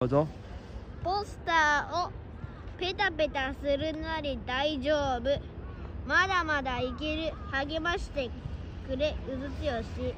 どうぞ。ポスターをペタペタするなり大丈夫。まだまだいける。励ましてくれ。うずつよし。